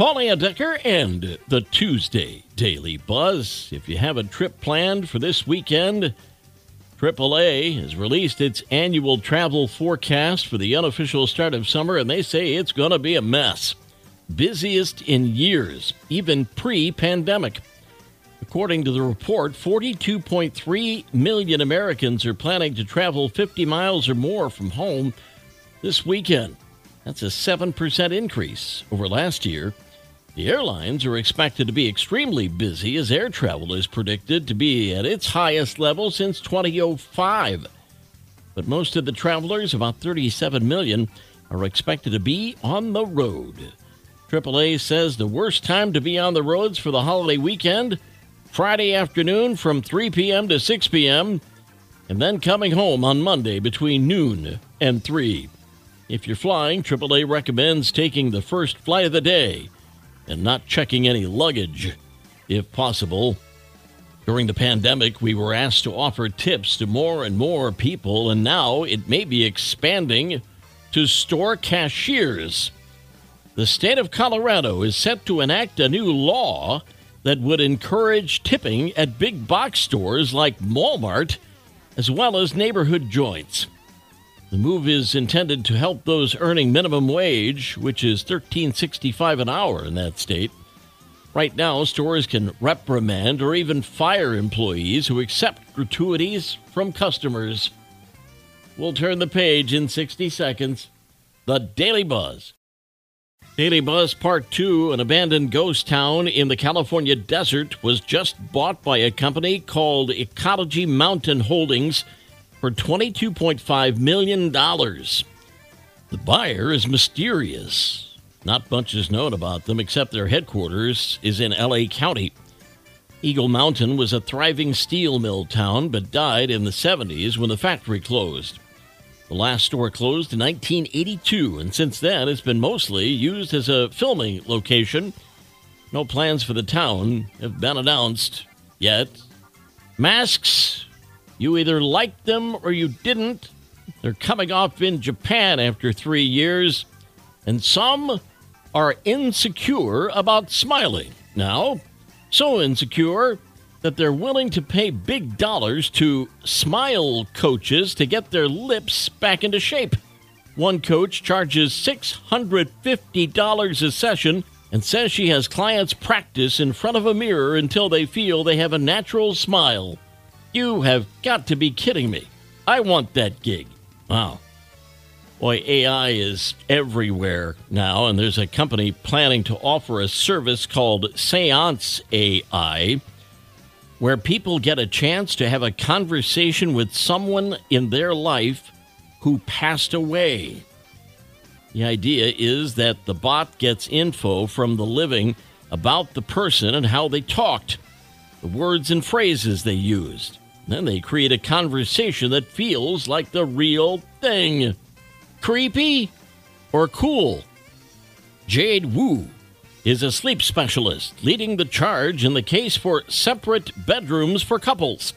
Paul Layendecker and the Tuesday Daily Buzz. If you have a trip planned for this weekend, AAA has released its annual travel forecast for the unofficial start of summer, and they say it's going to be a mess. Busiest in years, even pre pandemic. According to the report, 42.3 million Americans are planning to travel 50 miles or more from home this weekend. That's a 7% increase over last year. The airlines are expected to be extremely busy as air travel is predicted to be at its highest level since 2005. But most of the travelers, about 37 million, are expected to be on the road. AAA says the worst time to be on the roads for the holiday weekend Friday afternoon from 3 p.m. to 6 p.m., and then coming home on Monday between noon and 3. If you're flying, AAA recommends taking the first flight of the day and not checking any luggage, if possible. During the pandemic, we were asked to offer tips to more and more people, and now it may be expanding to store cashiers. The state of Colorado is set to enact a new law that would encourage tipping at big box stores like Walmart as well as neighborhood joints. The move is intended to help those earning minimum wage, which is $13.65 an hour in that state. Right now, stores can reprimand or even fire employees who accept gratuities from customers. We'll turn the page in 60 seconds. The Daily Buzz. Daily Buzz Part 2, an abandoned ghost town in the California desert, was just bought by a company called Ecology Mountain Holdings for $22.5 million. The buyer is mysterious. Not much is known about them except their headquarters is in LA County. Eagle Mountain was a thriving steel mill town but died in the 70s when the factory closed. The last store closed in 1982, and since then it's been mostly used as a filming location. No plans for the town have been announced yet. Masks, you either liked them or you didn't. They're coming off in Japan after three years, and some are insecure about smiling. Now, so insecure that they're willing to pay big dollars to smile coaches to get their lips back into shape. One coach charges $650 a session and says she has clients practice in front of a mirror until they feel they have a natural smile. You have got to be kidding me. I want that gig. Wow. Boy, AI is everywhere now, and there's a company planning to offer a service called Seance AI where people get a chance to have a conversation with someone in their life who passed away. The idea is that the bot gets info from the living about the person and how they talked, the words and phrases they used. Then they create a conversation that feels like the real thing. Creepy or cool? Jade Wu is a sleep specialist leading the charge in the case for separate bedrooms for couples,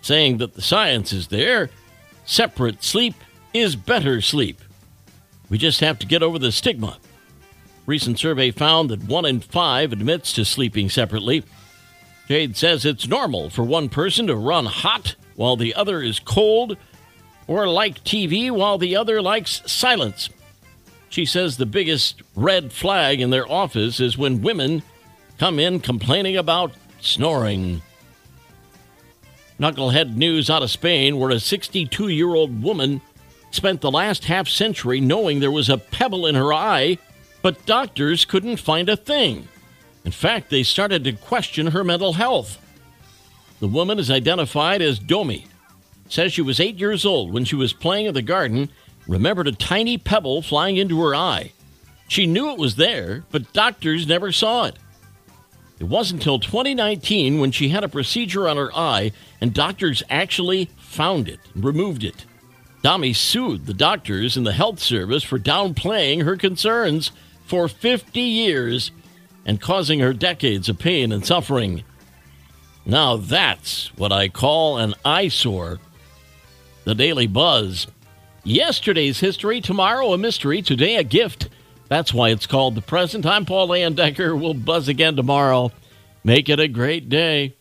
saying that the science is there. Separate sleep is better sleep. We just have to get over the stigma. Recent survey found that one in five admits to sleeping separately. Jade says it's normal for one person to run hot while the other is cold, or like TV while the other likes silence. She says the biggest red flag in their office is when women come in complaining about snoring. Knucklehead news out of Spain, where a 62 year old woman spent the last half century knowing there was a pebble in her eye, but doctors couldn't find a thing. In fact, they started to question her mental health. The woman is identified as Domi. Says she was eight years old when she was playing in the garden remembered a tiny pebble flying into her eye. She knew it was there, but doctors never saw it. It wasn't until 2019 when she had a procedure on her eye and doctors actually found it, and removed it. Dami sued the doctors and the health service for downplaying her concerns for 50 years and causing her decades of pain and suffering. Now that's what I call an eyesore. The Daily Buzz Yesterday's history, tomorrow a mystery, today a gift. That's why it's called the present. I'm Paul Layendecker. We'll buzz again tomorrow. Make it a great day.